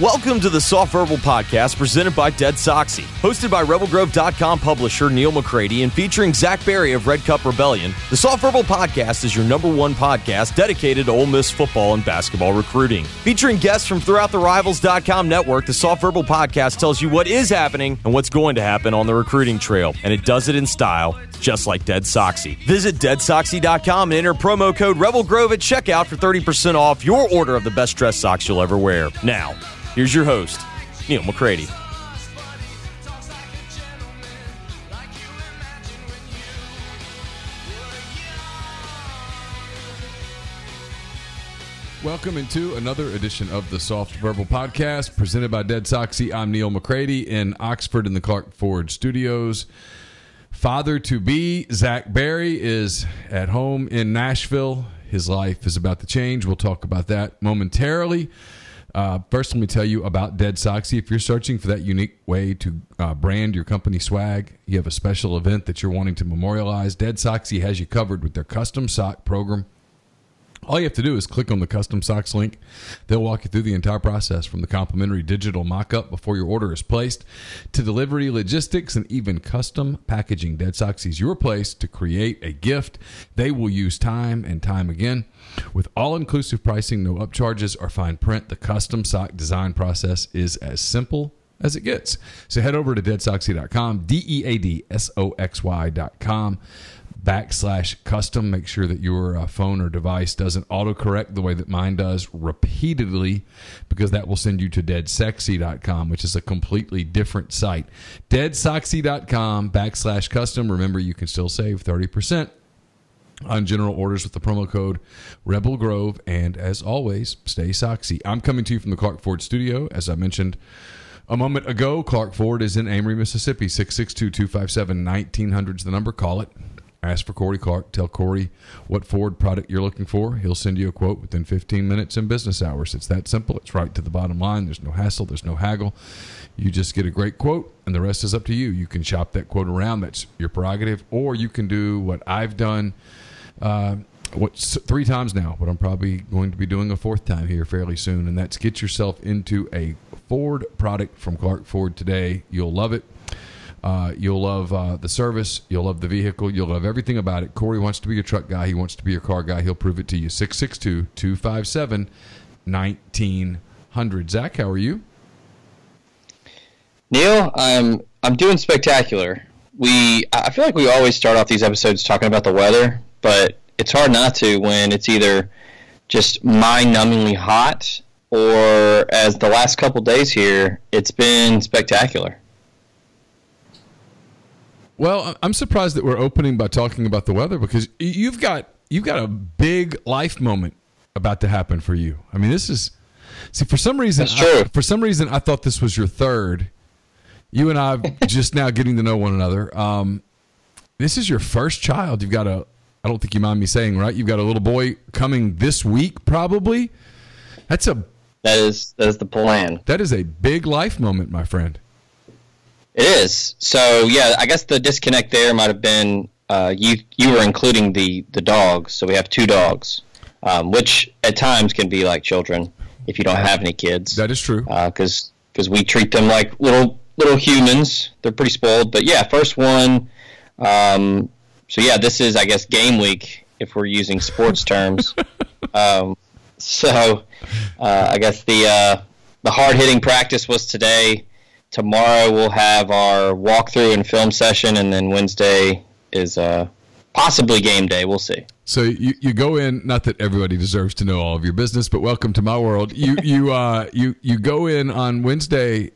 Welcome to the Soft Verbal Podcast presented by Dead Soxy. Hosted by RebelGrove.com publisher Neal McCready and featuring Zach Berry of Red Cup Rebellion, the Soft Verbal Podcast is your number one podcast dedicated to Ole Miss football and basketball recruiting. Featuring guests from throughout the Rivals.com network, the Soft Verbal Podcast tells you what is happening and what's going to happen on the recruiting trail, and it does it in style, just like Dead Soxy. Visit DeadSoxy.com and enter promo code RebelGrove at checkout for 30% off your order of the best dress socks you'll ever wear. Now, Here's your host, Neal McCready. Welcome into another edition of the Soft Verbal Podcast presented by Dead Soxy. I'm Neal McCready in Oxford in the Clark Ford studios. Father to be, Zach Berry, is at home in Nashville. His life is about to change. We'll talk about that momentarily. Uh, first, let me tell you about Dead Soxy. If you're searching for that unique way to uh, brand your company swag, you have a special event that you're wanting to memorialize, Dead Soxy has you covered with their custom sock program. All you have to do is click on the custom socks link. They'll walk you through the entire process from the complimentary digital mock up before your order is placed to delivery logistics and even custom packaging. Dead Socks is your place to create a gift they will use time and time again. With all inclusive pricing, no upcharges or fine print, the custom sock design process is as simple as it gets. So head over to deadsoxy.com, D E A D S O X Y.com backslash custom. Make sure that your uh, phone or device doesn't autocorrect the way that mine does repeatedly because that will send you to deadsexy.com, which is a completely different site. Deadsoxy.com backslash custom. Remember, you can still save 30% on general orders with the promo code Rebel Grove. And as always, stay soxy. I'm coming to you from the Clark Ford studio. As I mentioned a moment ago, Clark Ford is in Amory, Mississippi. 662 257 1900 is the number. Call it. Ask for Corey Clark. Tell Corey what Ford product you're looking for. He'll send you a quote within 15 minutes in business hours. It's that simple. It's right to the bottom line. There's no hassle. There's no haggle. You just get a great quote, and the rest is up to you. You can shop that quote around. That's your prerogative. Or you can do what I've done uh, what three times now, but I'm probably going to be doing a fourth time here fairly soon, and that's get yourself into a Ford product from Clark Ford today. You'll love it. Uh, you'll love uh, the service. You'll love the vehicle. You'll love everything about it. Corey wants to be your truck guy. He wants to be your car guy. He'll prove it to you. 662 257 1900. Zach, how are you? Neal, I'm I'm doing spectacular. We I feel like we always start off these episodes talking about the weather, but it's hard not to when it's either just mind-numbingly hot or as the last couple days here, it's been spectacular. Well, I'm surprised that we're opening by talking about the weather because you've got you've got a big life moment about to happen for you. I mean, this is see for some reason I, for some reason I thought this was your third. You and I just now getting to know one another. Um, this is your first child. You've got a I don't think you mind me saying, right? You've got a little boy coming this week, probably. That's a that is that is the plan. That is a big life moment, my friend. It is. So yeah, I guess the disconnect there might have been uh, you you were including the the dogs. So we have two dogs, um, which at times can be like children if you don't have any kids. That is true. Because uh, because we treat them like little little humans. They're pretty spoiled. But yeah, first one. Um, so yeah, this is I guess game week if we're using sports terms. Um, so uh, I guess the uh, the hard hitting practice was today tomorrow we'll have our walkthrough and film session, and then Wednesday is uh, possibly game day. We'll see. So you, you go in. Not that everybody deserves to know all of your business, but welcome to my world. You you uh you you go in on Wednesday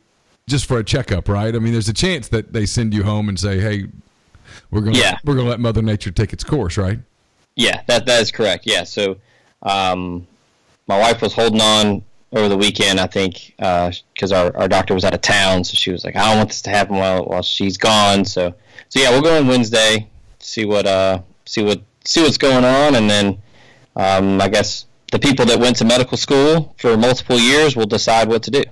just for a checkup, right? I mean, there's a chance that they send you home and say, "Hey, we're going yeah. we're to let Mother Nature take its course," right? Yeah, that that is correct. Yeah, so um, my wife was holding on over the weekend, I think, because uh, our, our doctor was out of town, so she was like, I don't want this to happen while while she's gone. So so yeah, we'll go on Wednesday, see what uh see what see what's going on, and then um, I guess the people that went to medical school for multiple years will decide what to do,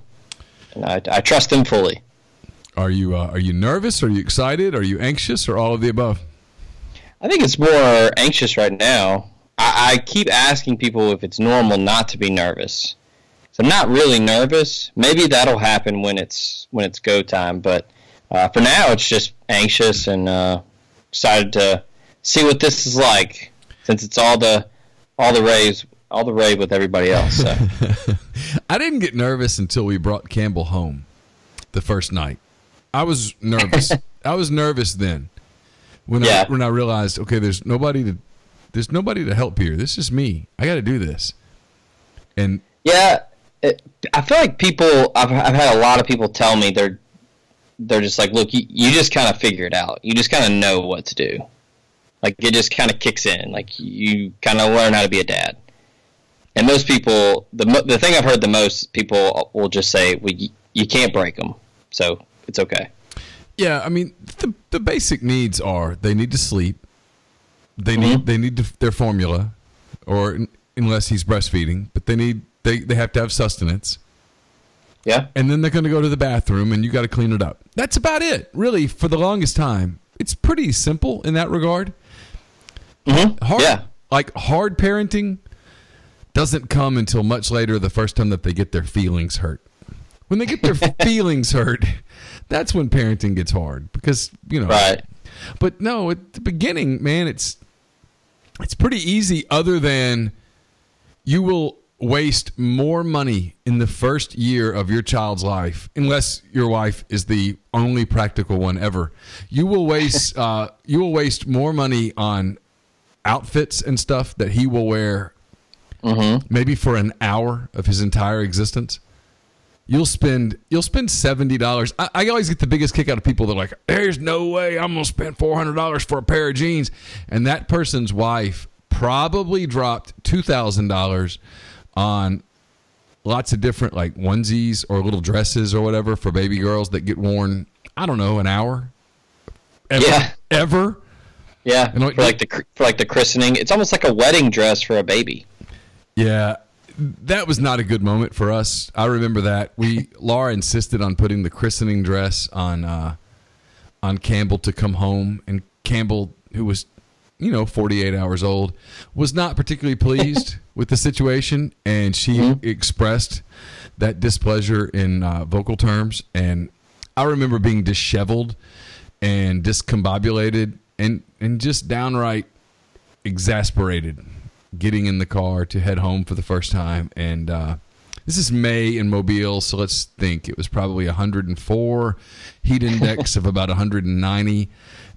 and I, I trust them fully. Are you uh, are you nervous? Are you excited? Are you anxious? Or all of the above? I think it's more anxious right now. I, I keep asking people if it's normal not to be nervous So I'm not really nervous. Maybe that'll happen when it's when it's go time. But uh, for now, it's just anxious and uh, excited to see what this is like, since it's all the all the raves all the rave with everybody else. So. I didn't get nervous until we brought Campbell home the first night. I was nervous. I was nervous then when Yeah. I when I realized okay, there's nobody to there's nobody to help here. This is me. I got to do this. And Yeah, it, I feel like people. I've, I've had a lot of people tell me they're they're just like, look, you, you just kind of figure it out. You just kind of know what to do. Like it just kind of kicks in. Like you kind of learn how to be a dad. And most people, the the thing I've heard the most, people will just say, well, you, you can't break them, so it's okay. Yeah, I mean the the basic needs are they need to sleep, they need mm-hmm. they need to, their formula, or unless he's breastfeeding, but they need they they have to have sustenance, Yeah, and then they're going to go to the bathroom, and you got to clean it up. That's about it, really. For the longest time, it's pretty simple in that regard. mm-hmm. Hard, yeah, like hard parenting doesn't come until much later. The first time that they get their feelings hurt, when they get their feelings hurt, that's when parenting gets hard because you know right. but no, at the beginning, man, it's it's pretty easy. Other than you will waste more money in the first year of your child's life, unless your wife is the only practical one ever. You will waste uh, you will waste more money on outfits and stuff that he will wear, maybe for an hour of his entire existence you'll spend you'll spend seventy dollars. I, I always get the biggest kick out of people that are like, "There's no way I'm gonna spend four hundred dollars for a pair of jeans," and that person's wife probably dropped two thousand dollars on lots of different like onesies or little dresses or whatever for baby girls that get worn. I don't know, an hour. Ever, Yeah. ever. Yeah, You know, for like the for like the christening, it's almost like a wedding dress for a baby. Yeah, that was not a good moment for us. I remember that we Laura insisted on putting the christening dress on uh, on Campbell to come home, and Campbell, who was you know 48 hours old, was not particularly pleased with the situation, and she expressed that displeasure in uh, vocal terms. And I remember being disheveled and discombobulated and and just downright exasperated getting in the car to head home for the first time. And uh, this is may in mobile so let's think. It was probably 104 heat index of about 190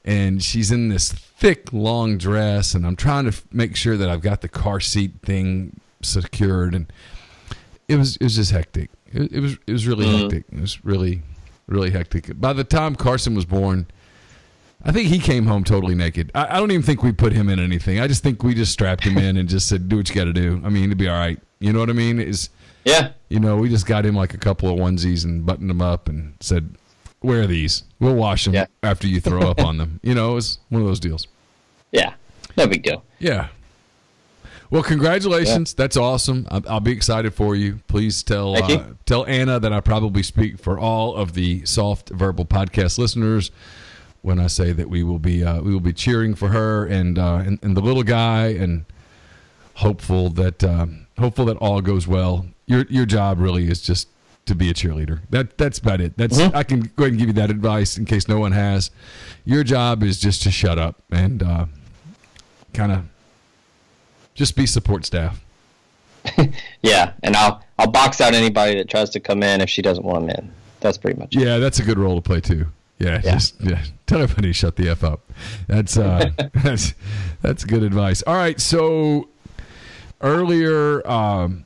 and she's in this thick long dress and i'm trying to f- make sure that i've got the car seat thing secured and it was it was just hectic it, it was it was really mm-hmm. hectic it was really really hectic by the time carson was born I think he came home totally naked. I, I don't even think we put him in anything. I just think we just strapped him in and just said, "Do what you got to do." I mean, it'd be all right. You know what I mean? Is Yeah, you know, we just got him like a couple of onesies and buttoned them up and said, "Wear these. We'll wash them Yeah. after you throw up on them." You know, it was one of those deals. yeah, no big deal. Yeah. Well, congratulations. That's awesome. I'll, I'll be excited for you. Please tell Thank you. uh, tell Anna that I probably speak for all of the soft verbal podcast listeners when I say that we will be uh, we will be cheering for her and uh, and, and the little guy and hopeful that um, hopeful that all goes well. Your your job really is just to be a cheerleader. That that's about it. That's Mm-hmm. I can go ahead and give you that advice in case no one has. Your job is just to shut up and uh, kind of just be support staff. Yeah, and I'll I'll box out anybody that tries to come in if she doesn't want them in. That's pretty much it. Yeah, that's a good role to play too. Yeah, Yeah. just yeah. Tell everybody to shut the f up. That's uh, that's that's good advice. All right, so earlier um,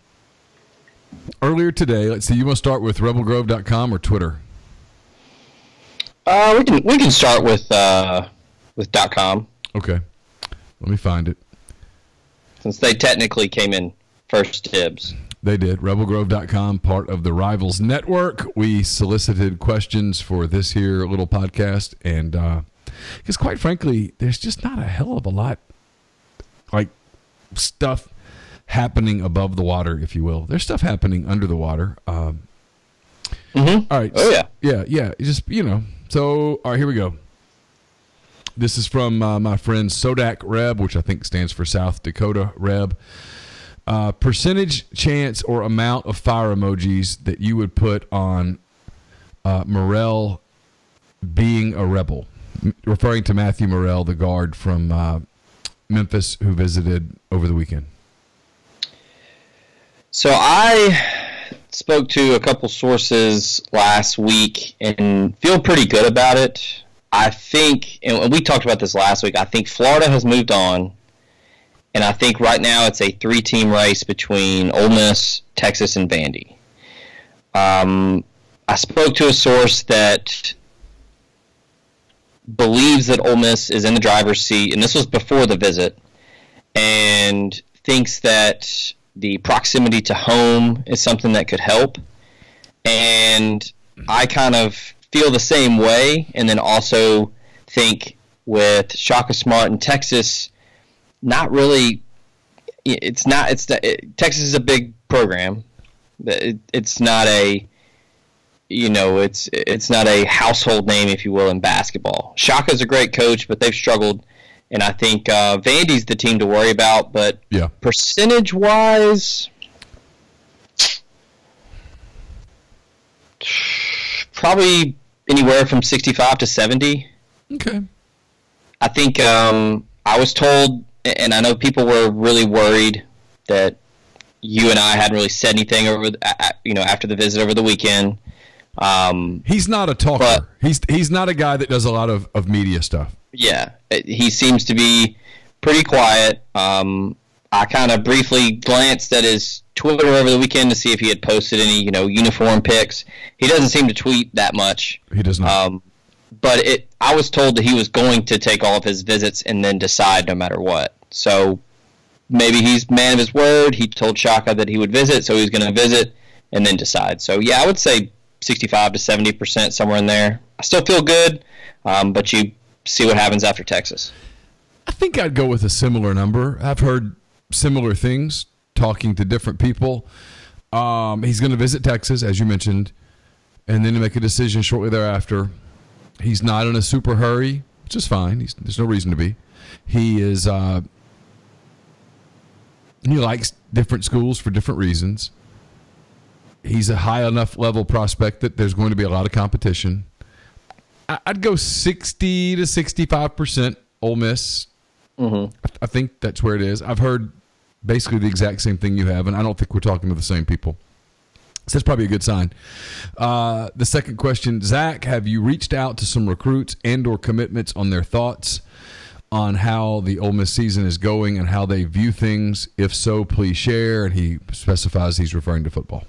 earlier today, let's see. You want to start with rebelgrove.com or Twitter? Uh, we can we can start with uh with dot com Okay, let me find it. since they technically came in first dibs. They did. Rebelgrove.com, part of the Rivals Network. We solicited questions for this here little podcast. And because, quite frankly, there's just not a hell of a lot like stuff happening above the water, if you will. There's stuff happening under the water. Um, Mm-hmm. all right. Oh, yeah. Yeah, yeah. Just, you know. So, all right, here we go. This is from uh, my friend Sodak Reb, which I think stands for South Dakota Reb. Uh, percentage chance or amount of fire emojis that you would put on uh, Murrell being a rebel, M- referring to Matthew Murrell, the guard from uh, Memphis who visited over the weekend. So I spoke to a couple sources last week and feel pretty good about it. I think, and we talked about this last week. I think Florida has moved on, and I think right now it's a three-team race between Ole Miss, Texas, and Vandy. Um, I spoke to a source that believes that Ole Miss is in the driver's seat, and this was before the visit, and thinks that the proximity to home is something that could help. And I kind of feel the same way, and then also think with Shaka Smart in Texas, not really. It's not. It's it, Texas is a big program. It, it's not a. You know, it's it's not a household name, if you will, in basketball. Shaka's a great coach, but they've struggled and I think uh, Vandy's the team to worry about. But yeah. percentage wise, probably anywhere from sixty-five to seventy. Okay. I think um, I was told, and I know people were really worried that you and I hadn't really said anything over, the, you know, after the visit over the weekend. Um, he's not a talker. But, he's he's not a guy that does a lot of, of media stuff. Yeah, he seems to be pretty quiet. Um, I kind of briefly glanced at his Twitter over the weekend to see if he had posted any, you know, uniform pics. He doesn't seem to tweet that much. He does not. Um, but it, I was told that he was going to take all of his visits and then decide no matter what. So maybe he's man of his word. He told Shaka that he would visit, so he's going to visit and then decide. So yeah, I would say 65 to 70 percent somewhere in there. I still feel good, um, but you see what happens after Texas. I think I'd go with a similar number. I've heard similar things talking to different people. Um, he's going to visit Texas, as you mentioned, and then to make a decision shortly thereafter. He's not in a super hurry, which is fine. He's, there's no reason to be. He is. Uh, he likes different schools for different reasons. He's a high enough level prospect that there's going to be a lot of competition. I'd go 60 to 65% Ole Miss. Mm-hmm. I think that's where it is. I've heard basically the exact same thing you have, and I don't think we're talking to the same people. So that's probably a good sign. Uh, the second question, Zach, have you reached out to some recruits and or commitments on their thoughts on how the Ole Miss season is going and how they view things? If so, please share. And he specifies he's referring to football.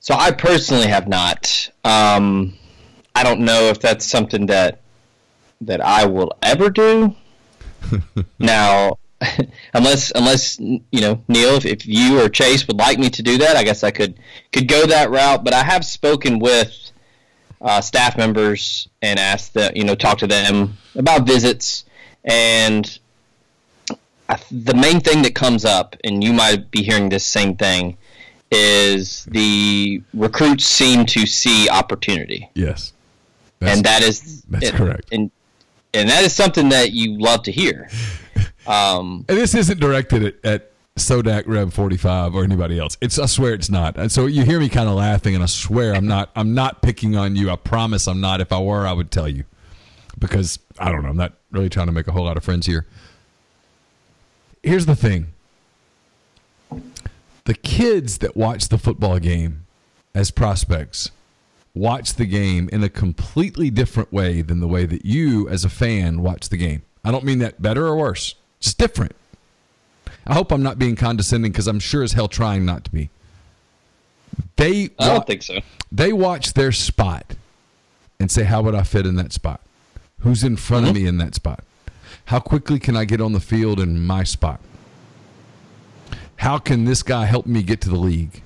So I personally have not. Um, I don't know if that's something that that I will ever do. now, unless unless you know Neal, if, if you or Chase would like me to do that, I guess I could could go that route. But I have spoken with uh, staff members and asked that you know talk to them about visits and. I, the main thing that comes up, and you might be hearing this same thing, is the recruits seem to see opportunity. Yes. That's, and that is that's correct. And and that is something that you love to hear. Um, and this isn't directed at, at Sodak Reb 45 or anybody else. It's I swear it's not. And so you hear me kind of laughing, and I swear I'm not. I'm not picking on you. I promise I'm not. If I were, I would tell you because I don't know. I'm not really trying to make a whole lot of friends here. Here's the thing. The kids that watch the football game as prospects watch the game in a completely different way than the way that you, as a fan, watch the game. I don't mean that better or worse, just different. I hope I'm not being condescending because I'm sure as hell trying not to be. They I don't wa- think so. They watch their spot and say, How would I fit in that spot? Who's in front mm-hmm. of me in that spot? How quickly can I get on the field in my spot? How can this guy help me get to the league?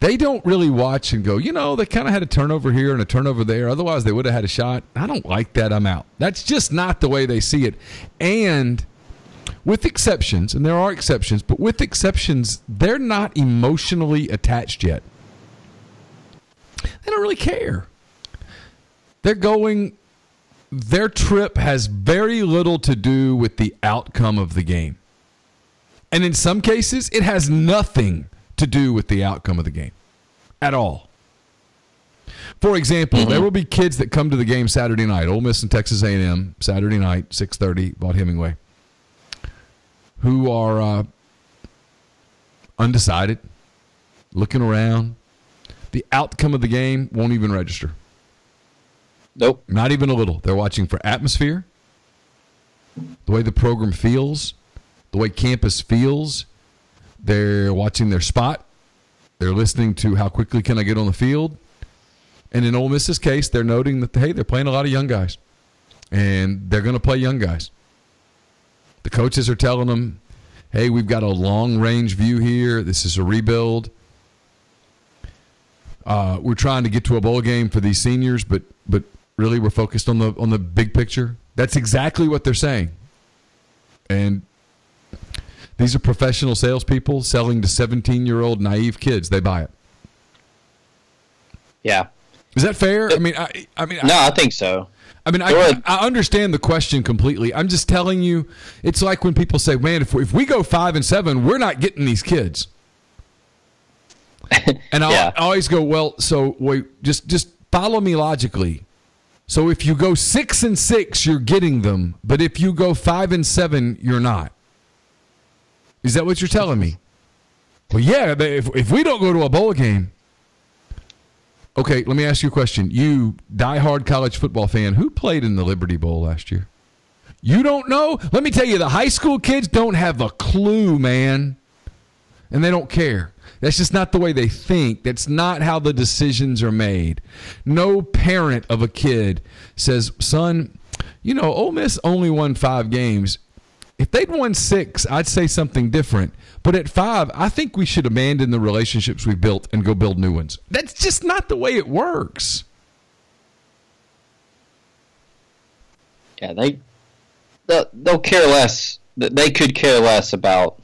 They don't really watch and go, you know, they kind of had a turnover here and a turnover there. Otherwise, they would have had a shot. I don't like that. I'm out. That's just not the way they see it. And with exceptions, and there are exceptions, but with exceptions, they're not emotionally attached yet. They don't really care. They're going, their trip has very little to do with the outcome of the game. And in some cases, it has nothing to do with the outcome of the game at all. For example, mm-hmm. there will be kids that come to the game Saturday night, Ole Miss and Texas A&M, Saturday night, 6:30, Vaught-Hemingway, who are uh, undecided, looking around. The outcome of the game won't even register. Nope. Not even a little. They're watching for atmosphere, the way the program feels, the way campus feels. They're watching their spot. They're listening to how quickly can I get on the field. And in Ole Miss's case, they're noting that hey, they're playing a lot of young guys, and they're going to play young guys. The coaches are telling them, "Hey, we've got a long range view here. This is a rebuild. Uh, we're trying to get to a bowl game for these seniors, but but really, we're focused on the on the big picture." That's exactly what they're saying, and these are professional salespeople selling to 17 year old naive kids. They buy it. Yeah. Is that fair? I mean, I, I mean, no, I, I think so. I mean, I, I understand the question completely. I'm just telling you, it's like when people say, "Man, if we, if we go five and seven, we're not getting these kids." and yeah. I always go, "Well, so wait, just just follow me logically. So if you go six and six, you're getting them, but if you go five and seven, you're not." Is that what you're telling me? Well, yeah. If if we don't go to a bowl game, Okay, let me ask you a question. You die-hard college football fan, who played in the Liberty Bowl last year? You don't know? Let me tell you, the high school kids don't have a clue, man. And they don't care. That's just not the way they think. That's not how the decisions are made. No parent of a kid says, son, you know, Ole Miss only won five games. If they'd won six, I'd say something different. But at five, I think we should abandon the relationships we built and go build new ones. That's just not the way it works. Yeah, they they'll, they'll care less. They could care less about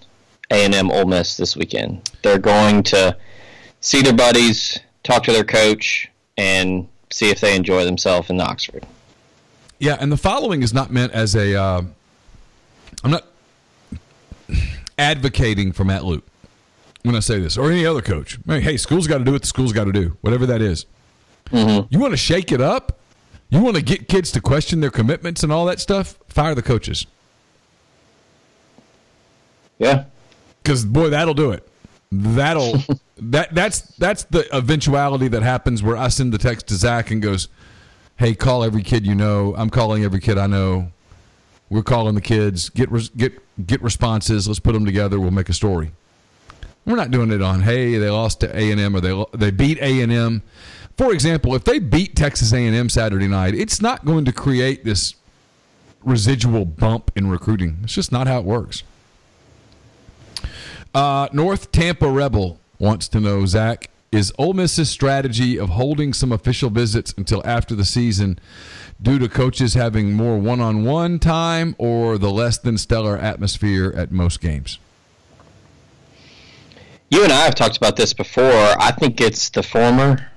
A and M Ole Miss this weekend. They're going to see their buddies, talk to their coach, and see if they enjoy themselves in Oxford. Yeah, and the following is not meant as a. am uh, not advocating for Matt Luke when I say this, or any other coach. Hey, school's got to do what the school's got to do, whatever that is. Mm-hmm. You want to shake it up? You want to get kids to question their commitments and all that stuff? Fire the coaches. Yeah, because boy, that'll do it. That'll that that's that's the eventuality that happens where I send the text to Zach and goes, "Hey, call every kid you know. I'm calling every kid I know. We're calling the kids. Get get get responses. Let's put them together. We'll make a story. We're not doing it on hey they lost to A and M or they they beat A and M. For example, if they beat Texas A and M Saturday night, it's not going to create this residual bump in recruiting. It's just not how it works. Uh, North Tampa Rebel wants to know Zach is Ole Miss's strategy of holding some official visits until after the season due to coaches having more one on one time or the less than stellar atmosphere at most games? You and I have talked about this before. I think it's the former.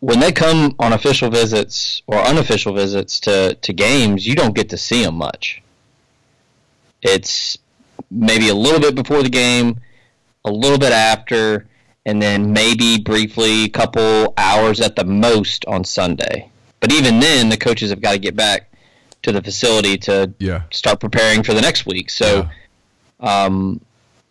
When they come on official visits or unofficial visits to, to games, you don't get to see them much. It's maybe a little bit before the game, a little bit after, and then maybe briefly a couple hours at the most on Sunday. But even then, the coaches have got to get back to the facility to yeah. start preparing for the next week. So, yeah. um,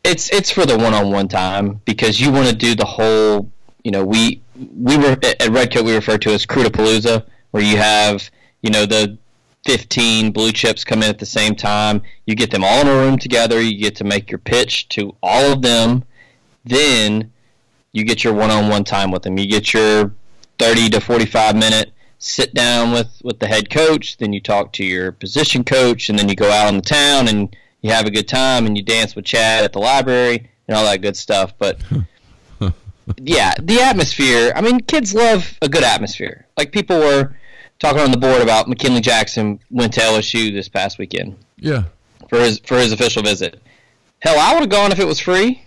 it's it's for the one-on-one time because you want to do the whole. You know, we we were at Red Cup we refer to as Palooza, where you have you know the 15 blue chips come in at the same time. You get them all in a room together. You get to make your pitch to all of them. Then you get your one-on-one time with them. You get your 30 to 45 minute sit down with with the head coach, then you talk to your position coach, and then you go out in the town and you have a good time and you dance with Chad at the library and all that good stuff. But yeah, the atmosphere. I mean, kids love a good atmosphere. Like people were talking on the board about McKinley Jackson went to LSU this past weekend. Yeah, for his for his official visit. Hell, I would have gone if it was free.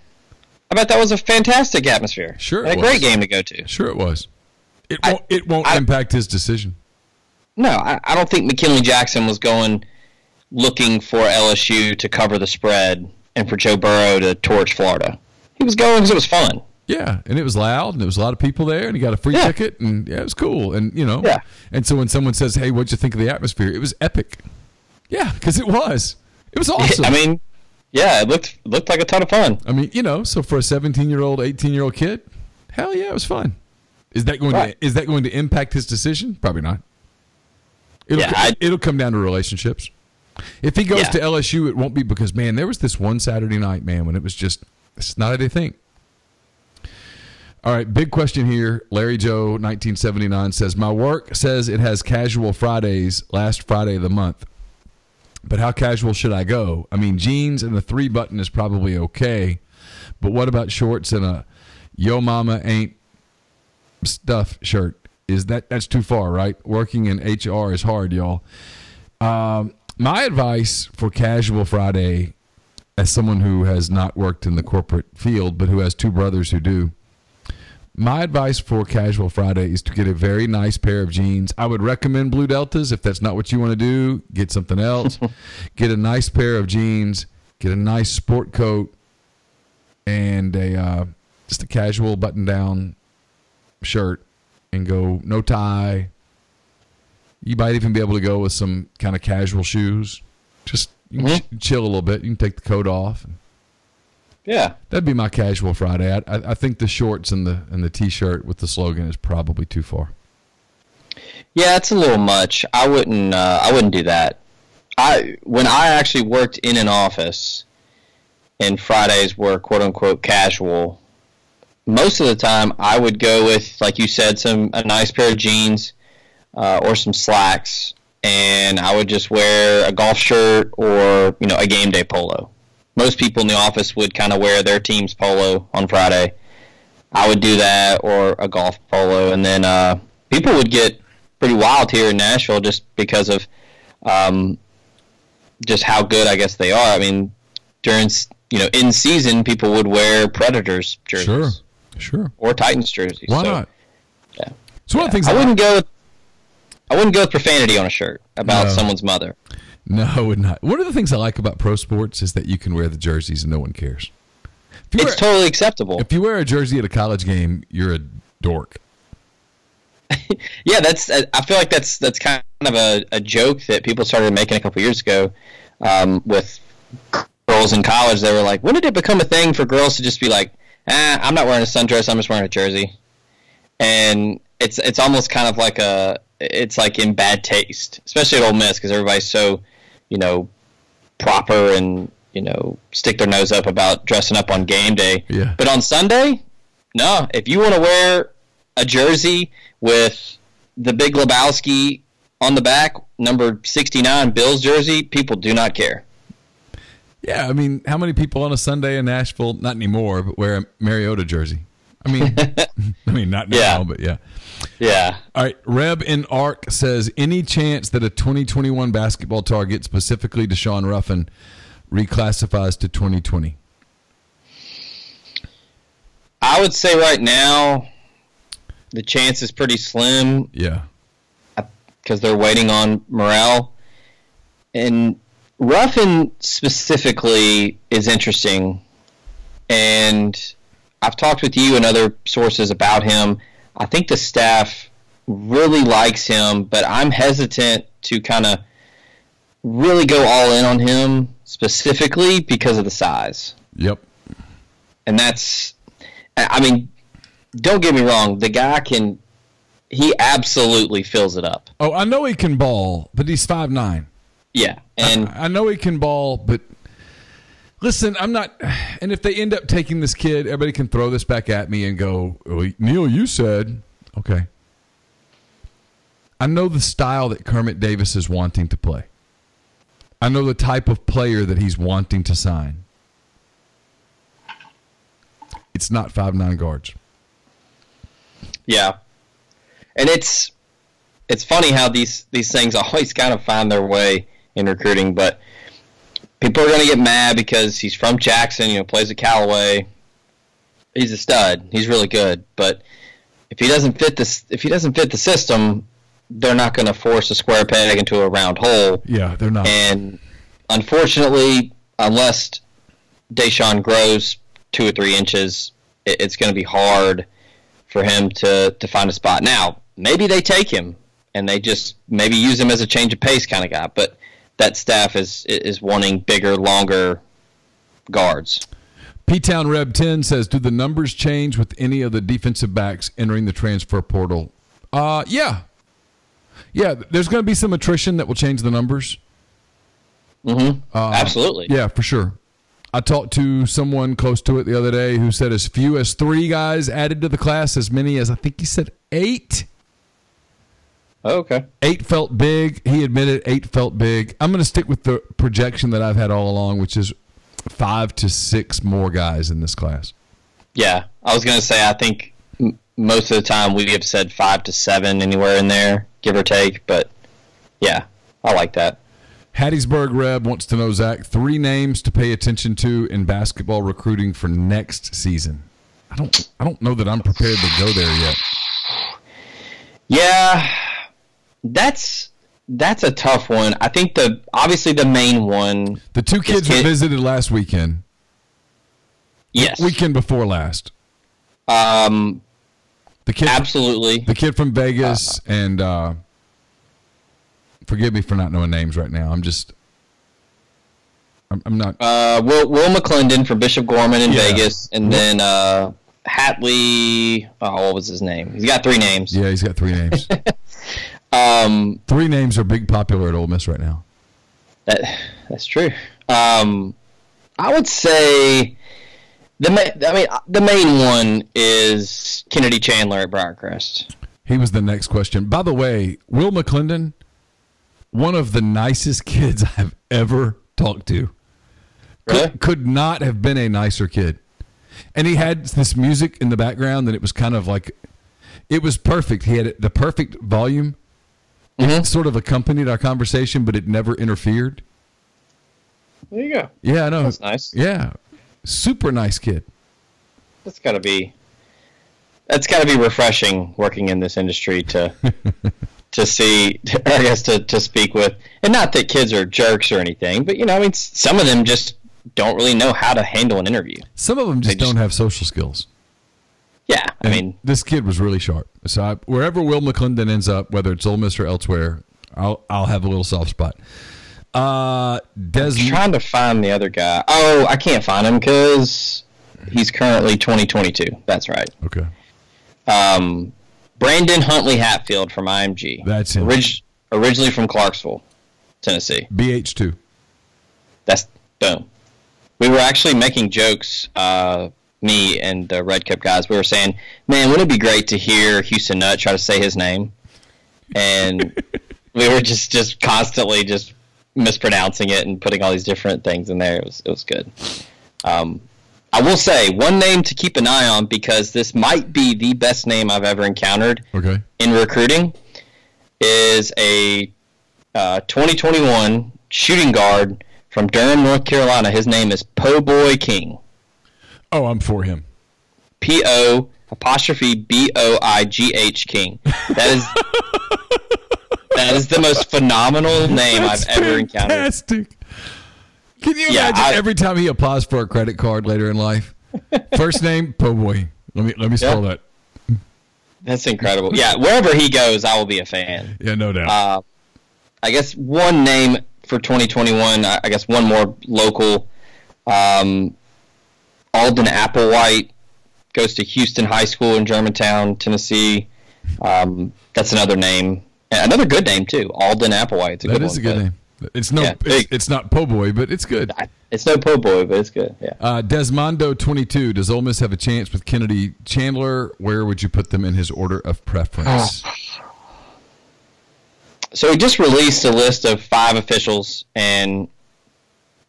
I bet that was a fantastic atmosphere. Sure, a great game to go to. Sure, it was. It won't. I, it won't I, impact his decision. No, I, I don't think McKinley Jackson was going looking for LSU to cover the spread and for Joe Burrow to torch Florida. He was going because it was fun. Yeah, and it was loud, and there was a lot of people there, and he got a free Yeah. ticket, and yeah, it was cool, and you know, Yeah. And so when someone says, "Hey, what'd you think of the atmosphere?" It was epic. Yeah, because it was. It was awesome. I mean, yeah, it looked looked like a ton of fun. I mean, you know, so for a 17 year old, 18 year old kid, hell yeah, it was fun. Is that going Right. to is that going to impact his decision? Probably not. It'll, Yeah, I- it'll come down to relationships. If he goes Yeah. to LSU, it won't be because man, there was this one Saturday night, man, when it was just it's not how they think. All right, big question here. Larry Joe, 1979 says, My work says it has casual Fridays last Friday of the month. But how casual should I go? I mean, jeans and the three button is probably okay. But what about shorts and a yo mama ain't stuff shirt? Is that that's too far, right? Working in HR is hard, y'all. Um, my advice for casual Friday, as someone who has not worked in the corporate field but who has two brothers who do, my advice for casual Friday is to get a very nice pair of jeans. I would recommend Blue Deltas. If that's not what you want to do, get something else. get a nice pair of jeans. Get a nice sport coat and a uh, just a casual button-down shirt, and go no tie. You might even be able to go with some kind of casual shoes. Just you can ch- chill a little bit. You can take the coat off. Yeah, That'd be my casual Friday. I, I, I think the shorts and the and the t-shirt with the slogan is probably too far. yeah, it's a little much. I wouldn't. Uh, I wouldn't do that. I when I actually worked in an office, and Fridays were quote unquote casual. Most of the time, I would go with, like you said, some a nice pair of jeans uh, or some slacks, and I would just wear a golf shirt or you know a game day polo. Most people in the office would kind of wear their team's polo on Friday. I would do that or a golf polo, and then uh, people would get pretty wild here in Nashville just because of um, just how good I guess they are. I mean, during you know in season, people would wear Predators jerseys Sure, sure. or Titans jerseys. Why So, not? yeah. It's one of the things I I wouldn't go. With, I wouldn't go with profanity on a shirt about No. someone's mother. No, I would not. One of the things I like about pro sports is that you can wear the jerseys and no one cares. It's totally acceptable. if you wear a jersey at a college game, you're a dork. Yeah, that's. I feel like that's that's kind of a, a joke that people started making a couple years ago um, with girls in college. They were like, when did it become a thing for girls to just be like, ah, I'm not wearing a sundress, I'm just wearing a jersey, and it's it's almost kind of like a it's like in bad taste, especially at Ole Miss because everybody's so you know proper and you know stick their nose up about dressing up on game day. Yeah. But on Sunday, no. If you want to wear a jersey with the Big Lebowski on the back, number 69, Bills jersey, people do not care. Yeah, I mean, how many people on a Sunday in Nashville, not anymore, but wear a Mariota jersey? I mean, I mean, not now, Yeah. but yeah. Yeah. All right, Reb in Arc says, any chance that a 2021 basketball target, specifically Daeshun Ruffin, reclassifies to 2020? I would say right now, the chance is pretty slim Yeah, because they're waiting on Murrell. And Ruffin specifically is interesting. And I've talked with you and other sources about him. I think the staff really likes him, but I'm hesitant to kind of really go all in on him specifically because of the size. yep. And that's, I mean, don't get me wrong, the guy can, he absolutely fills it up. Oh, I know he can ball, but he's five nine. Yeah. And I know he can ball, but listen, I'm not. And if they end up taking this kid, everybody can throw this back at me and go, "Oh, Neal, you said okay. I know the style that Kermit Davis is wanting to play. I know the type of player that he's wanting to sign. It's not five nine guards. Yeah, and it's it's funny how these these things always kind of find their way in recruiting, but people are going to get mad because he's from Jackson, you know, plays at Callaway. He's a stud. He's really good, but if he doesn't fit this, if he doesn't fit the system, they're not going to force a square peg into a round hole. Yeah, they're not. And unfortunately, unless Daeshun grows two or three inches, it, it's going to be hard for him to to find a spot. Now, maybe they take him and they just maybe use him as a change of pace kind of guy, but that staff is is wanting bigger, longer guards. P Town Reb 10 says, Do the numbers change with any of the defensive backs entering the transfer portal? Uh, yeah. Yeah, there's going to be some attrition that will change the numbers. Mm-hmm. Uh, Absolutely. Yeah, for sure. I talked to someone close to it the other day who said as few as three guys added to the class, as many as I think he said eight. Oh, okay. Eight felt big. He admitted eight felt big. I'm going to stick with the projection that I've had all along, which is five to six more guys in this class. Yeah, I was going to say I think m- most of the time we have said five to seven anywhere in there, give or take. But yeah, I like that. Hattiesburg Reb wants to know Zach three names to pay attention to in basketball recruiting for next season. I don't I don't know that I'm prepared to go there yet. Yeah, that's that's a tough one. I think the obviously the main one. The two kids kid, visited last weekend. Yes, weekend before last. Um, the kid absolutely the kid from Vegas uh, and uh, forgive me for not knowing names right now. I'm just I'm, I'm not. Uh, Will Will McClendon from Bishop Gorman in yeah. Vegas, and then uh, Hatley. Oh, what was his name? He's got three names. Yeah, he's got three names. Um, Three names are big popular at Ole Miss right now. That that's true. Um, I would say the ma- I mean the main one is Kennedy Chandler at Briarcrest. He was the next question. By the way, Will McClendon, one of the nicest kids I've ever talked to. Really? Could, could not have been a nicer kid. And he had this music in the background and it was kind of like it was perfect. He had the perfect volume mm-hmm. sort of accompanied our conversation, but it never interfered. There you go. Yeah, I know. That's nice. Yeah, super nice kid. That's got to be. That's got to be refreshing working in this industry to to see, I guess to, to speak with, and not that kids are jerks or anything, but you know, I mean, some of them just don't really know how to handle an interview. Some of them just, just don't have social skills. Yeah, I and mean, this kid was really sharp. So I, wherever Will McClendon ends up, whether it's Ole Miss or elsewhere, I'll I'll have a little soft spot. Uh, Des- I'm trying to find the other guy. Oh, I can't find him because he's currently 2022. That's right. Okay. Um, Brandon Huntley Hatfield from IMG. That's him. Orig- originally from Clarksville, Tennessee. BH two. That's boom. We were actually making jokes. Uh, me and the Red Cup guys, we were saying, man, wouldn't it be great to hear Houston Nutt try to say his name? And we were just just constantly just mispronouncing it and putting all these different things in there. It was it was good. Um, I will say one name to keep an eye on because this might be the best name I've ever encountered okay. in recruiting is a uh, 2021 shooting guard from Durham, North Carolina. His name is Po'Boigh King. Oh, I'm for him. P O apostrophe B O I G H King. That is that is the most phenomenal name That's I've ever fantastic. encountered. Can you yeah, imagine I, every time he applies for a credit card later in life? First name, Po'Boigh. Let me let me spell yeah. that. That's incredible. Yeah, wherever he goes, I will be a fan. Yeah, no doubt. Uh, I guess one name for 2021. I guess one more local. Um, Alden Applewhite goes to Houston High School in Germantown, Tennessee. Um, that's another name, another good name too. Alden Applewhite. It's a that good is one, a good name. It's no, yeah, it's, it's, not Po'Boigh, but it's good. It's no Po'Boigh, but it's good. Yeah. Uh, Desmondo twenty two. Does Ole Miss have a chance with Kennedy Chandler? Where would you put them in his order of preference? so he just released a list of five officials, and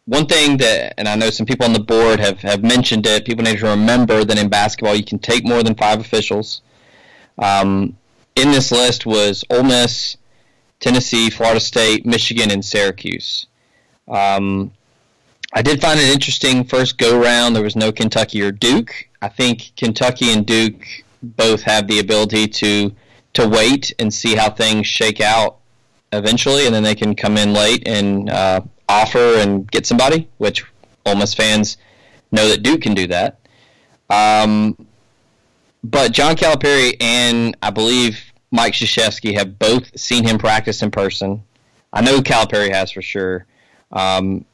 one thing that, and I know some people on the board have, have mentioned it, people need to remember that in basketball you can take more than five officials. Um, in this list was Ole Miss, Tennessee, Florida State, Michigan, and Syracuse. Um, I did find it interesting first go round. There was no Kentucky or Duke. I think Kentucky and Duke both have the ability to to wait and see how things shake out eventually, and then they can come in late and uh, offer and get somebody, which Ole Miss fans know that Duke can do that. Um, but John Calipari and I believe Mike Krzyzewski have both seen him practice in person. I know Calipari has for sure. Um,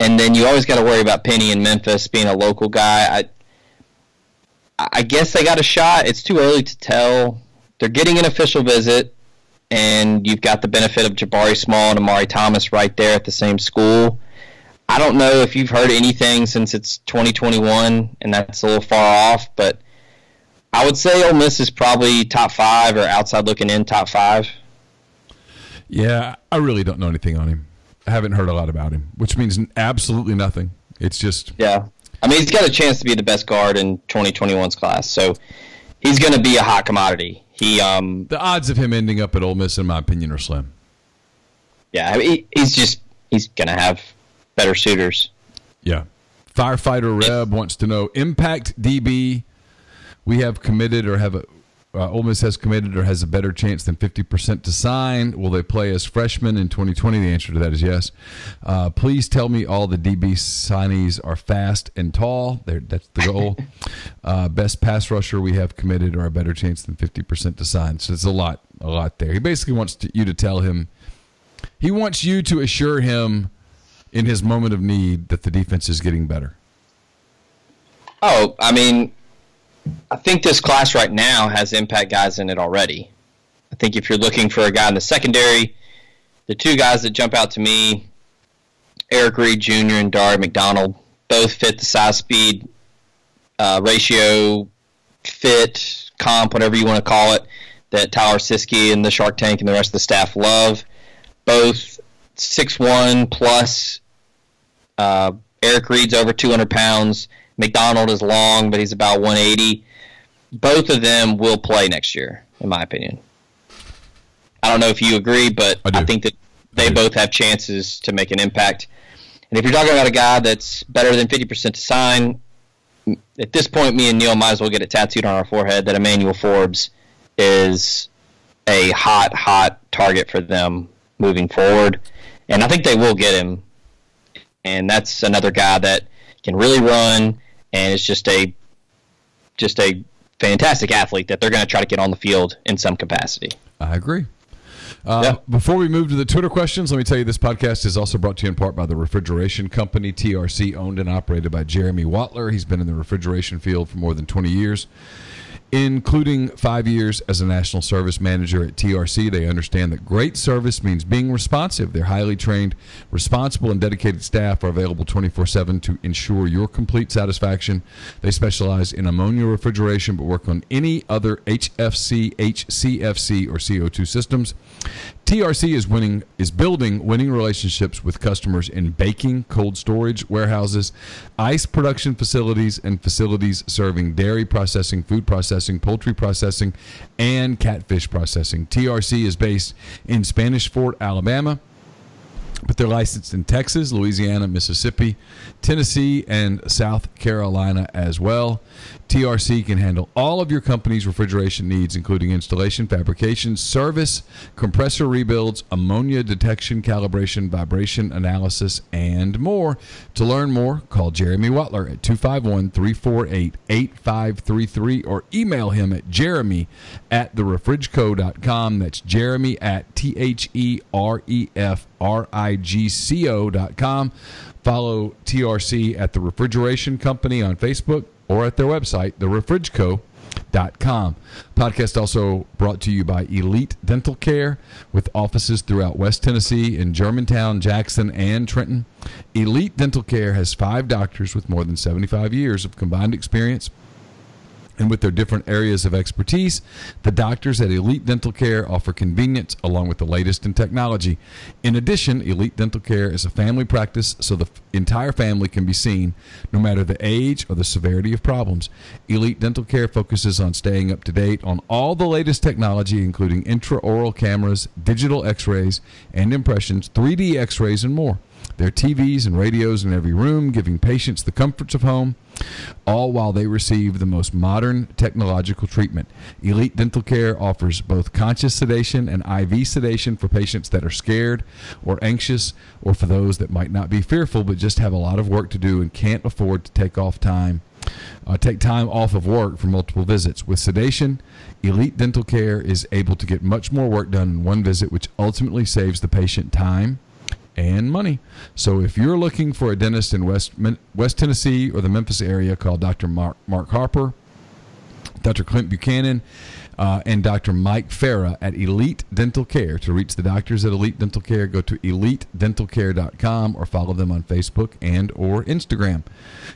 and then you always got to worry about Penny in Memphis being a local guy. I, I guess they got a shot. It's too early to tell. They're getting an official visit, and you've got the benefit of Jabari Small and Amari Thomas right there at the same school. I don't know if you've heard anything since it's 2021, and that's a little far off, but I would say Ole Miss is probably top five or outside looking in top five. Yeah, I really don't know anything on him. I haven't heard a lot about him, which means absolutely nothing. It's just yeah. I mean, he's got a chance to be the best guard in 2021's class, so he's going to be a hot commodity. He um the odds of him ending up at Ole Miss, in my opinion, are slim. Yeah, he, he's just he's going to have better suitors. Yeah. Firefighter Reb wants to know impact DB we have committed or have a uh, Ole Miss has committed or has a better chance than 50% to sign. Will they play as freshmen in 2020? The answer to that is yes. Uh, please tell me all the DB signees are fast and tall. They're, that's the goal. uh, best pass rusher we have committed or a better chance than 50% to sign. So it's a lot, a lot there. He basically wants to, you to tell him, he wants you to assure him in his moment of need that the defense is getting better. Oh, I mean, I think this class right now has impact guys in it already. I think if you're looking for a guy in the secondary, the two guys that jump out to me, Eric Reed Jr. and Dari McDonald, both fit the size speed uh, ratio, fit, comp, whatever you want to call it, that Tyler Siskey and the Shark Tank and the rest of the staff love. Both six one plus. Uh, Eric Reed's over 200 pounds. McDonald is long, but he's about 180. Both of them will play next year, in my opinion. I don't know if you agree, but I, I think that they both have chances to make an impact. And if you're talking about a guy that's better than 50% to sign, at this point, me and Neal might as well get it tattooed on our forehead that Emmanuel Forbes is a hot, hot target for them moving forward. And I think they will get him. And that's another guy that can really run and is just a just a fantastic athlete that they're going to try to get on the field in some capacity. I agree. Uh, yeah. Before we move to the Twitter questions, let me tell you this podcast is also brought to you in part by the Refrigeration Company, TRC, owned and operated by Jeremy Watler. He's been in the refrigeration field for more than 20 years including five years as a national service manager at TRC. They understand that great service means being responsive. Their highly trained, responsible, and dedicated staff are available 24 7 to ensure your complete satisfaction. They specialize in ammonia refrigeration but work on any other HFC, HCFC, or CO2 systems. TRC is winning is building winning relationships with customers in baking, cold storage, warehouses, ice production facilities, and facilities serving dairy processing, food processing, poultry processing, and catfish processing. TRC is based in Spanish Fort, Alabama but they're licensed in Texas, Louisiana, Mississippi, Tennessee, and South Carolina as well. TRC can handle all of your company's refrigeration needs, including installation, fabrication, service, compressor rebuilds, ammonia detection, calibration, vibration analysis, and more. To learn more, call Jeremy Watler at 251 348 8533 or email him at jeremy at therefrigco.com. That's jeremy at T H E R E F R I G C O.com. Follow TRC at the Refrigeration Company on Facebook or at their website, therefrigco.com. Podcast also brought to you by Elite Dental Care with offices throughout West Tennessee in Germantown, Jackson, and Trenton. Elite Dental Care has five doctors with more than 75 years of combined experience and with their different areas of expertise, the doctors at Elite Dental Care offer convenience along with the latest in technology. In addition, Elite Dental Care is a family practice so the entire family can be seen no matter the age or the severity of problems. Elite Dental Care focuses on staying up to date on all the latest technology, including intraoral cameras, digital x rays and impressions, 3D x rays, and more. There are TVs and radios in every room, giving patients the comforts of home, all while they receive the most modern technological treatment. Elite Dental Care offers both conscious sedation and IV sedation for patients that are scared or anxious, or for those that might not be fearful but just have a lot of work to do and can't afford to take off time. Uh, take time off of work for multiple visits. With sedation, Elite Dental Care is able to get much more work done in one visit, which ultimately saves the patient time and money. So if you're looking for a dentist in West West Tennessee or the Memphis area, call Dr. Mark, Mark Harper, Dr. Clint Buchanan, uh, and Dr. Mike Farah at Elite Dental Care. To reach the doctors at Elite Dental Care, go to elitedentalcare.com or follow them on Facebook and or Instagram.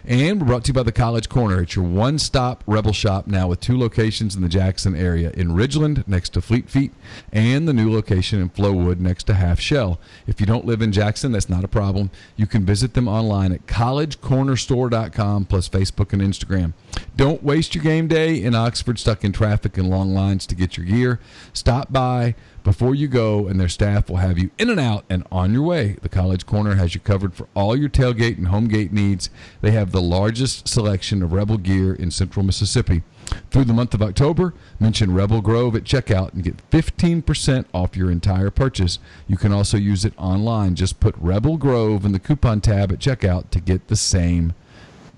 And we're brought to you by the College Corner. It's your one-stop Rebel shop now with two locations in the Jackson area, in Ridgeland next to Fleet Feet, and the new location in Flowood next to Half Shell. If you don't live in Jackson, that's not a problem. You can visit them online at collegecornerstore.com plus Facebook and Instagram. Don't waste your game day in Oxford stuck in traffic and long lines to get your gear. Stop by before you go, and their staff will have you in and out and on your way. The College Corner has you covered for all your tailgate and home gate needs. They have the largest selection of Rebel gear in central Mississippi. Through the month of October, mention Rebel Grove at checkout and get 15% off your entire purchase. You can also use it online. Just put Rebel Grove in the coupon tab at checkout to get the same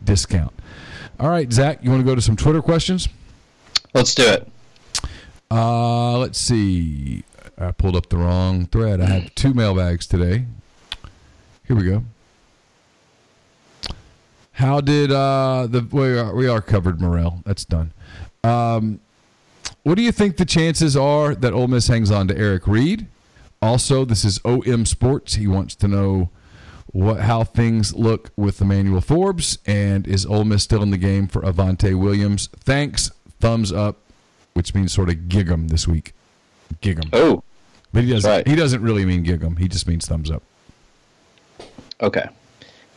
discount. All right, Zach, you want to go to some Twitter questions? Let's do it. Uh, let's see. I pulled up the wrong thread. I have two mailbags today. Here we go. How did uh, the we are, we are covered Murrell? That's done. Um, what do you think the chances are that Ole Miss hangs on to Eric Reed? Also, this is OM Sports. He wants to know what how things look with Emmanuel Forbes and is Ole Miss still in the game for Avantae Williams? Thanks. Thumbs up, which means sort of gig 'em this week. Gig 'em. Oh, But he doesn't. right. He doesn't really mean gig 'em. He just means thumbs up. okay.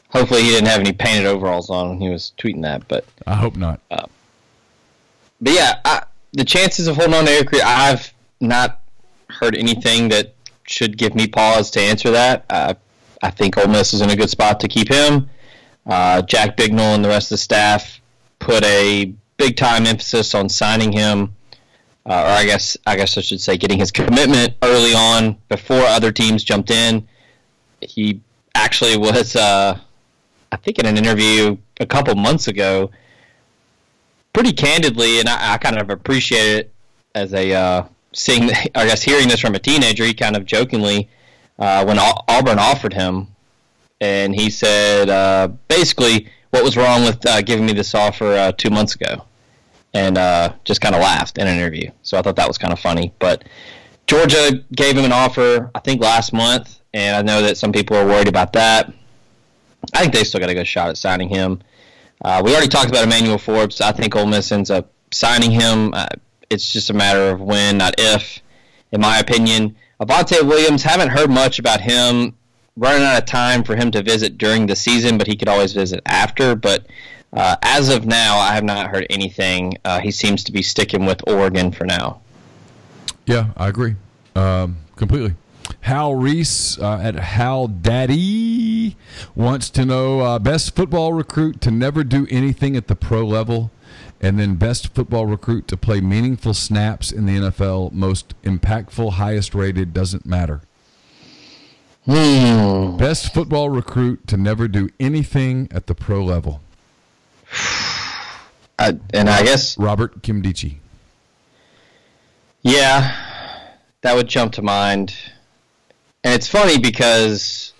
Hopefully he didn't have any painted overalls on when he was tweeting that, but I hope not. but yeah, I, the chances of holding on to Eric Reed, I've not heard anything that should give me pause to answer that. Uh, I think Ole Miss is in a good spot to keep him. Uh, Jack Bicknell and the rest of the staff put a big time emphasis on signing him, uh, or I guess I guess I should say getting his commitment early on before other teams jumped in. He actually was, uh, I think, in an interview a couple months ago pretty candidly, and I, I kind of appreciate it as a uh, seeing, I guess, hearing this from a teenager. He kind of jokingly, uh, when Au- Auburn offered him, and he said uh, basically what was wrong with uh, giving me this offer two months ago, and uh, just kind of laughed in an interview. So I thought that was kind of funny. But Georgia gave him an offer, I think, last month, and I know that some people are worried about that. I think they still got a good shot at signing him. Uh, we already talked about Emmanuel Forbes. I think Ole Miss ends up signing him. Uh, it's just a matter of when, not if, in my opinion. Avantae Williams, haven't heard much about him. Running out of time for him to visit during the season, but he could always visit after. But uh, as of now, I have not heard anything. Uh, he seems to be sticking with Oregon for now. Yeah, I agree. Um, completely. Hal Reese uh, at Hal Daddy wants to know uh, best football recruit to never do anything at the pro level, and then best football recruit to play meaningful snaps in the NFL. Most impactful, highest rated, doesn't matter. Hmm. Best football recruit to never do anything at the pro level. I, and I guess Robert Nkemdiche. Yeah, that would jump to mind. And it's funny because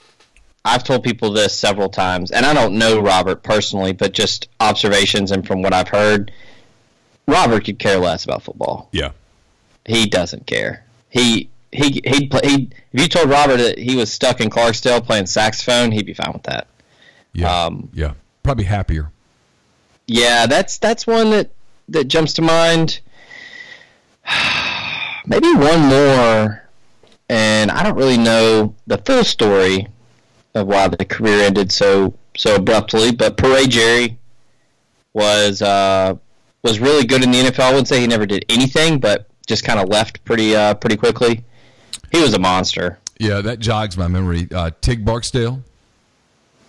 I've told people this several times, and I don't know Robert personally, but just observations and from what I've heard, Robert could care less about football. Yeah. He doesn't care. He he he'd play. He if you told Robert that he was stuck in Clarksdale playing saxophone, he'd be fine with that. Yeah. Um, yeah. Probably happier. Yeah, that's that's one that that jumps to mind. Maybe one more, and I don't really know the full story of why the career ended so so abruptly. But Peria Jerry was uh, was really good in the NFL. I wouldn't say he never did anything, but just kind of left pretty uh, pretty quickly. He was a monster. Yeah, that jogs my memory. Uh, Tig Barksdale.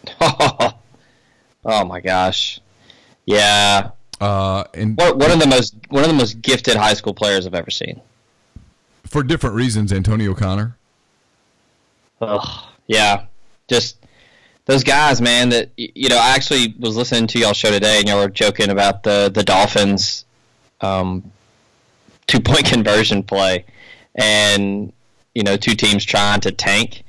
oh my gosh, yeah. Uh, and What one of the most one of the most gifted high school players I've ever seen. for different reasons, Antonio Connor. Ugh, yeah, just those guys, man. That you know, I actually was listening to y'all show today, and y'all were joking about the the Dolphins um, two point conversion play, and you know, two teams trying to tank,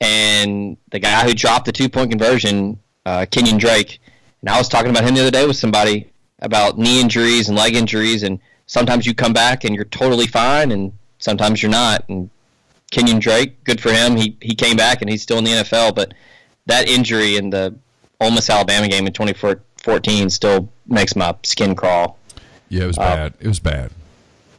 and the guy who dropped the two point conversion, uh, Kenyon Drake, and I was talking about him the other day with somebody about knee injuries and leg injuries, and sometimes you come back and you're totally fine, and sometimes you're not, and Kenyon Drake, good for him. He he came back and he's still in the NFL, but that injury in the Ole Miss Alabama game in 2014 still makes my skin crawl. Yeah, it was Uh, bad. It was bad.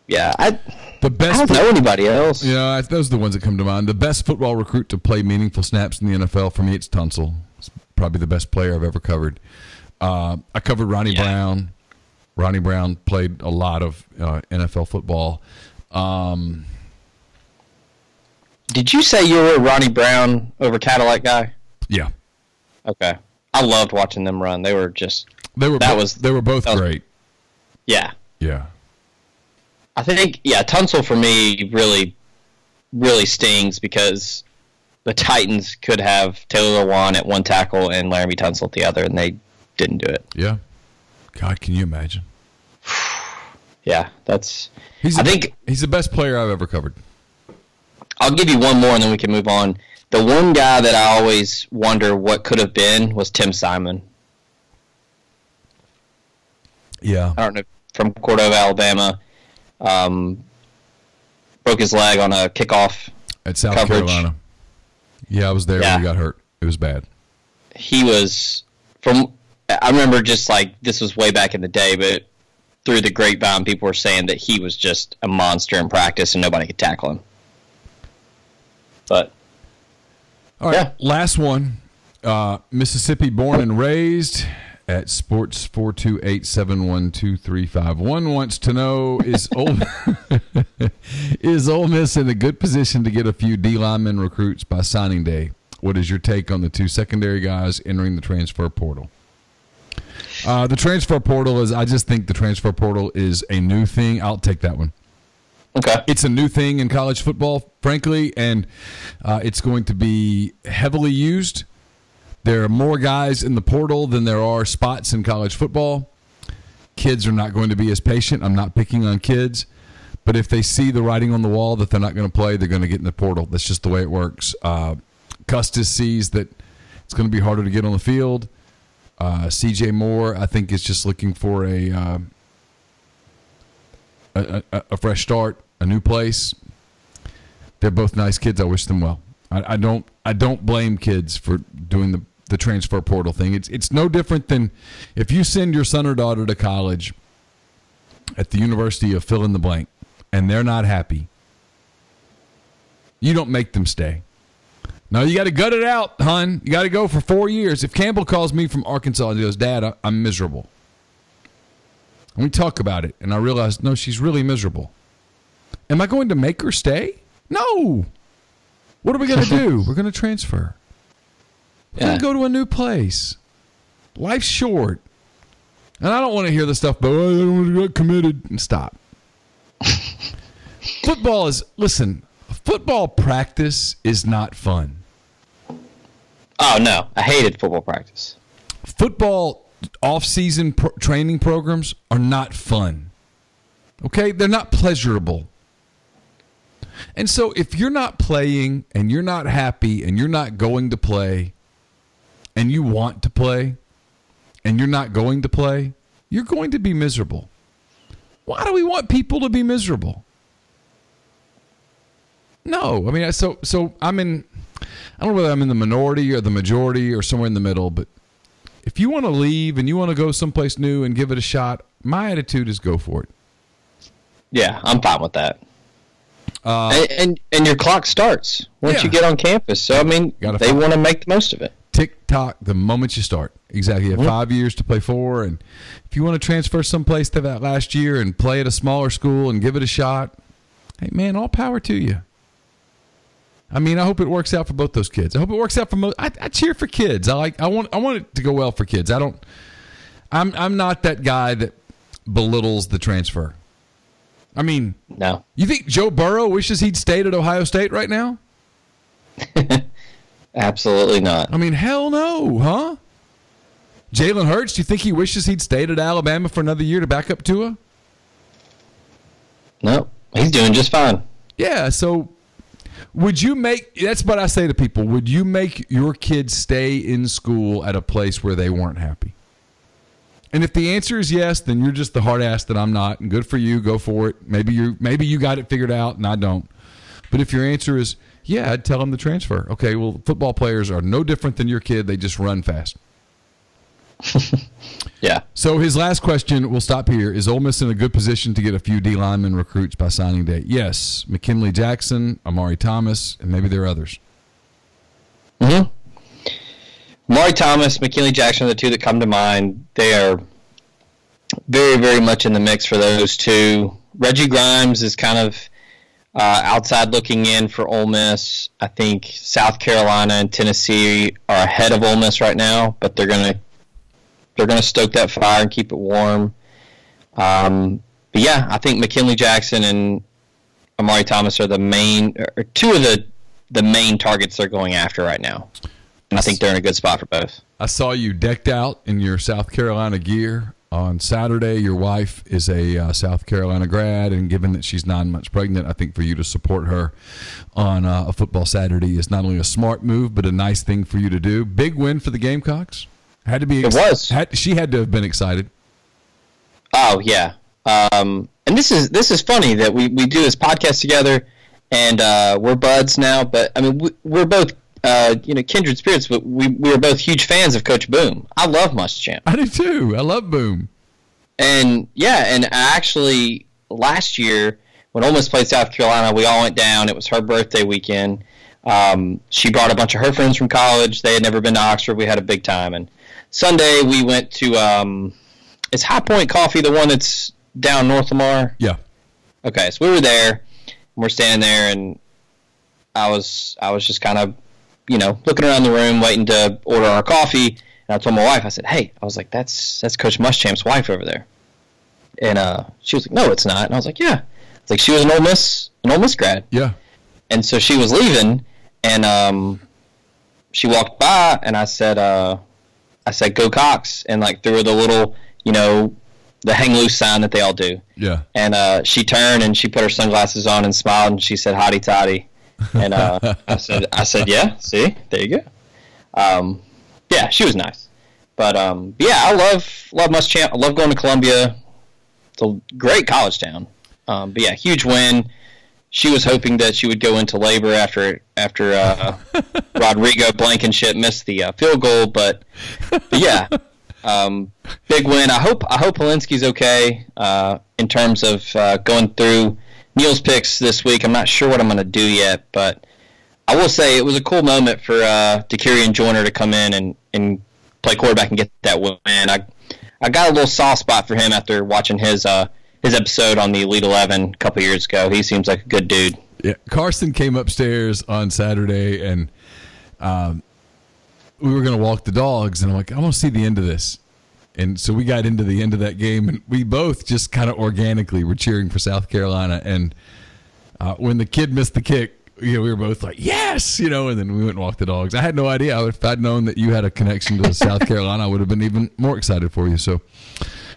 Yeah, I The best I don't know anybody else. Yeah, I- those are the ones that come to mind. The best football recruit to play meaningful snaps in the NFL for me, it's Tunsil. It's probably the best player I've ever covered. Uh, I covered Ronnie Yeah. Brown. Ronnie Brown played a lot of uh, NFL football. Um, Did you say you were a Ronnie Brown over Cadillac guy? yeah, Okay, I loved watching them run. They were just they were. That bo- was- they were both was- great. yeah. Yeah, I think yeah, Tunsil for me really, really stings because the Titans could have Taylor Lewan at one tackle and Laremy Tunsil at the other, and they didn't do it. yeah. God, can you imagine? Yeah, that's. He's. I think he's the best player I've ever covered. I'll give you one more, and then we can move on. The one guy that I always wonder what could have been was Tim Simon. Yeah, I don't know from Cordova, Alabama. Um, broke his leg on a kickoff. at South coverage. Carolina. Yeah, I was there Yeah. when he got hurt. It was bad. He was from. I remember just like this was way back in the day, but through the grapevine, people were saying that he was just a monster in practice and nobody could tackle him. But All right, Yeah. last one. Uh, Mississippi born and raised at sports four two eight seven one two three five one wants to know is Ole is Ole Miss in a good position to get a few D lineman recruits by signing day? What is your take on the two secondary guys entering the transfer portal? Uh, the transfer portal is. I just think the transfer portal is a new thing. I'll take that one okay, it's a new thing in college football, frankly, and uh, it's going to be heavily used. There are more guys in the portal than there are spots in college football. Kids are not going to be as patient. I'm not picking on kids, but if they see the writing on the wall that they're not going to play, they're going to get in the portal. That's just the way it works. Uh, Custis sees that it's going to be harder to get on the field. Uh, CJ Moore, I think, is just looking for a. Uh, a, a, a fresh start, a new place. They're both nice kids. I wish them well. I, I don't. I don't blame kids for doing the, the transfer portal thing. It's it's no different than if you send your son or daughter to college at the University of fill in the blank, and they're not happy. You don't make them stay. No, you got to gut it out, hun. You got to go for four years. If Campbell calls me from Arkansas and goes, "Dad, I, I'm miserable," And we talk about it, and I realize, no, she's really miserable. Am I going to make her stay? No. What are we going to do? We're going to transfer. We're Yeah. going to go to a new place. Life's short. And I don't want to hear the stuff, but oh, I don't want to get committed. And stop. football is, listen, football practice is not fun. Oh no, I hated football practice. football off-season pro- training programs are not fun. Okay, they're not pleasurable. And so if you're not playing and you're not happy and you're not going to play and you want to play and you're not going to play, you're going to be miserable. Why do we want people to be miserable? No, I mean, so so I'm in. I don't know whether I'm in the minority or the majority or somewhere in the middle, but if you want to leave and you want to go someplace new and give it a shot, my attitude is go for it. Yeah, I'm fine with that. Uh, and, and and your clock starts once Yeah. you get on campus. So I mean, they want to make the most of it. Tick tock, the moment you start. Exactly. You have mm-hmm. five years to play four, and if you want to transfer someplace to that last year and play at a smaller school and give it a shot, hey man, all power to you. I mean, I hope it works out for both those kids. I hope it works out for. most. I, I cheer for kids. I like. I want. I want it to go well for kids. I don't. I'm. I'm not that guy that belittles the transfer. I mean, No. you think Joe Burrow wishes he'd stayed at Ohio State right now? Absolutely not. I mean, hell no, huh? Jalen Hurts, do you think he wishes he'd stayed at Alabama for another year to back up Tua? No. He's doing just fine. Yeah, so would you make that's what I say to people. Would you make your kids stay in school at a place where they weren't happy? And if the answer is yes, then you're just the hard ass that I'm not, and good for you, go for it. Maybe you maybe you got it figured out and I don't. But if your answer is yeah, I'd tell them to transfer. Okay, well, football players are no different than your kid. They just run fast. Yeah. So his last question, we'll stop here. Is Ole Miss in a good position to get a few D lineman recruits by signing day? Yes. McKinley Jackson, Amari Thomas, and maybe there are others. hmm Maury Thomas, McKinley Jackson are the two that come to mind. They are very, very much in the mix for those two. Reggie Grimes is kind of uh, outside looking in for Ole Miss. I think South Carolina and Tennessee are ahead of Ole Miss right now, but they're gonna they're gonna stoke that fire and keep it warm. Um, but yeah, I think McKinley Jackson and Amari Thomas are the main, or two of the the main targets they're going after right now. And I think they're in a good spot for both. I saw you decked out in your South Carolina gear on Saturday. Your wife is a uh, South Carolina grad, and given that she's nine months pregnant, I think for you to support her on uh, a football Saturday is not only a smart move, but a nice thing for you to do. Big win for the Gamecocks. Had to be. It was. Had, she had to have been excited. Oh yeah, um, and this is this is funny that we, we do this podcast together, and uh, we're buds now. But I mean, we, we're both uh, you know kindred spirits, but we we are both huge fans of Coach Boom. I love Muschamp, I do too. I love Boom. and yeah, and I actually last year when Ole Miss played South Carolina, we all went down. It was her birthday weekend. Um, she brought a bunch of her friends from college. They had never been to Oxford. We had a big time. And Sunday we went to um, is High Point Coffee the one that's down North Lamar? Yeah. Okay, so we were there. And we're standing there, and I was I was just kind of, you know, looking around the room, waiting to order our coffee. And I told my wife, I said, "Hey, I was like, that's that's Coach Muschamp's wife over there." And uh, she was like, "No, it's not." And I was like, "Yeah." It's like she was an Ole Miss an Ole Miss grad, Yeah. and so she was leaving, and um, she walked by, and I said, uh, "I said, go Cocks," and like threw her the little, you know, the hang loose sign that they all do. Yeah. And uh, she turned and she put her sunglasses on and smiled and she said, "Hotty toddy." And uh, I said, "I said, yeah. See, there you go." Um, yeah, she was nice. But um, yeah, I love love Muschamp. I love going to Columbia. It's a great college town. Um, but yeah, huge win. She was hoping that she would go into labor after after uh, Rodrigo Blankenship missed the uh, field goal, but, but yeah, um, big win. I hope I hope Hilinski's okay uh, in terms of uh, going through Neal's picks this week. I'm not sure what I'm going to do yet, but I will say it was a cool moment for uh, Dakereon Joyner to come in and, and play quarterback and get that win. I I got a little soft spot for him after watching his uh, his episode on the Elite Eleven a couple years ago. He seems like a good dude. Yeah, Carson came upstairs on Saturday, and um, we were going to walk the dogs, and I'm like, I want to see the end of this. And so we got into the end of that game, and we both just kind of organically were cheering for South Carolina. And uh, when the kid missed the kick, you know, we were both like, "Yes!" You know, and then we went and walked the dogs. I had no idea. If I'd known that you had a connection to South Carolina, I would have been even more excited for you. So,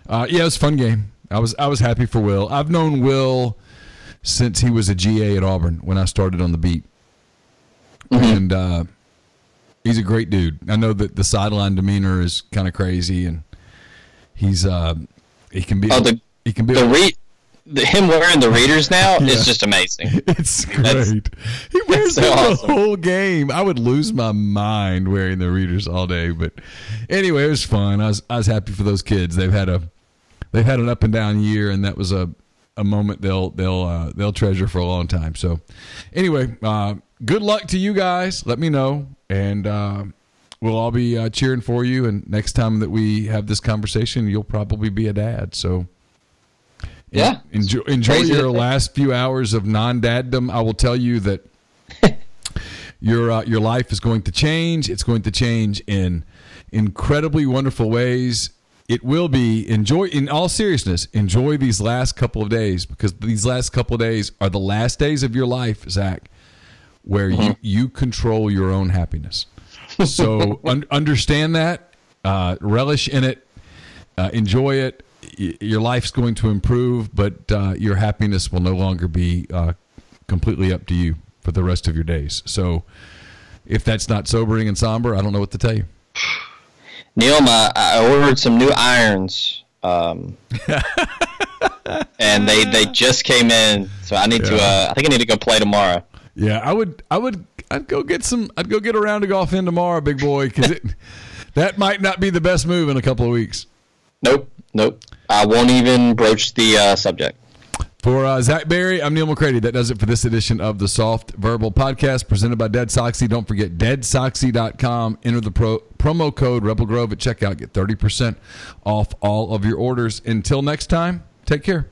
uh, yeah, it was a fun game. I was I was happy for Will. I've known Will since he was a GA at Auburn when I started on the beat, and uh, he's a great dude. I know that the sideline demeanor is kind of crazy, and he's uh, he can be Oh, the- he can be The re- the, him wearing the readers now Yeah. is just amazing. It's That's- great. He wears so them awesome. the whole game. I would lose my mind wearing the readers all day. But anyway, it was fun. I was I was happy for those kids. They've had a they've had an up and down year, and that was a a moment they'll they'll uh, they'll treasure for a long time. So anyway, uh, good luck to you guys. Let me know, and uh, we'll all be uh, cheering for you. And next time that we have this conversation, you'll probably be a dad. So. Yeah. Enjoy, enjoy your last few hours of non daddom. I will tell you that your uh, your life is going to change. It's going to change in incredibly wonderful ways. It will be enjoy in all seriousness. Enjoy these last couple of days because these last couple of days are the last days of your life, Zach, where you you control your own happiness. So un- understand that, uh, relish in it, uh, enjoy it. Y- your life's going to improve, but uh, your happiness will no longer be uh, completely up to you for the rest of your days. So, if that's not sobering and somber, I don't know what to tell you. Neal, my, I ordered some new irons, um, and they they just came in, so I need to. Uh, I think I need to go play tomorrow. Yeah, I would. I would. I'd go get some. I'd go get a round of golf in tomorrow, big boy, because that might not be the best move in a couple of weeks. Nope, nope. I won't even broach the uh, subject. For uh, Zach Berry, I'm Neal McCready. That does it for this edition of the Soft Verbal Podcast presented by Dead Soxy. Don't forget deadsoxy.com. Enter the pro, promo code Rebel Grove at checkout. Get 30% off all of your orders. Until next time, take care.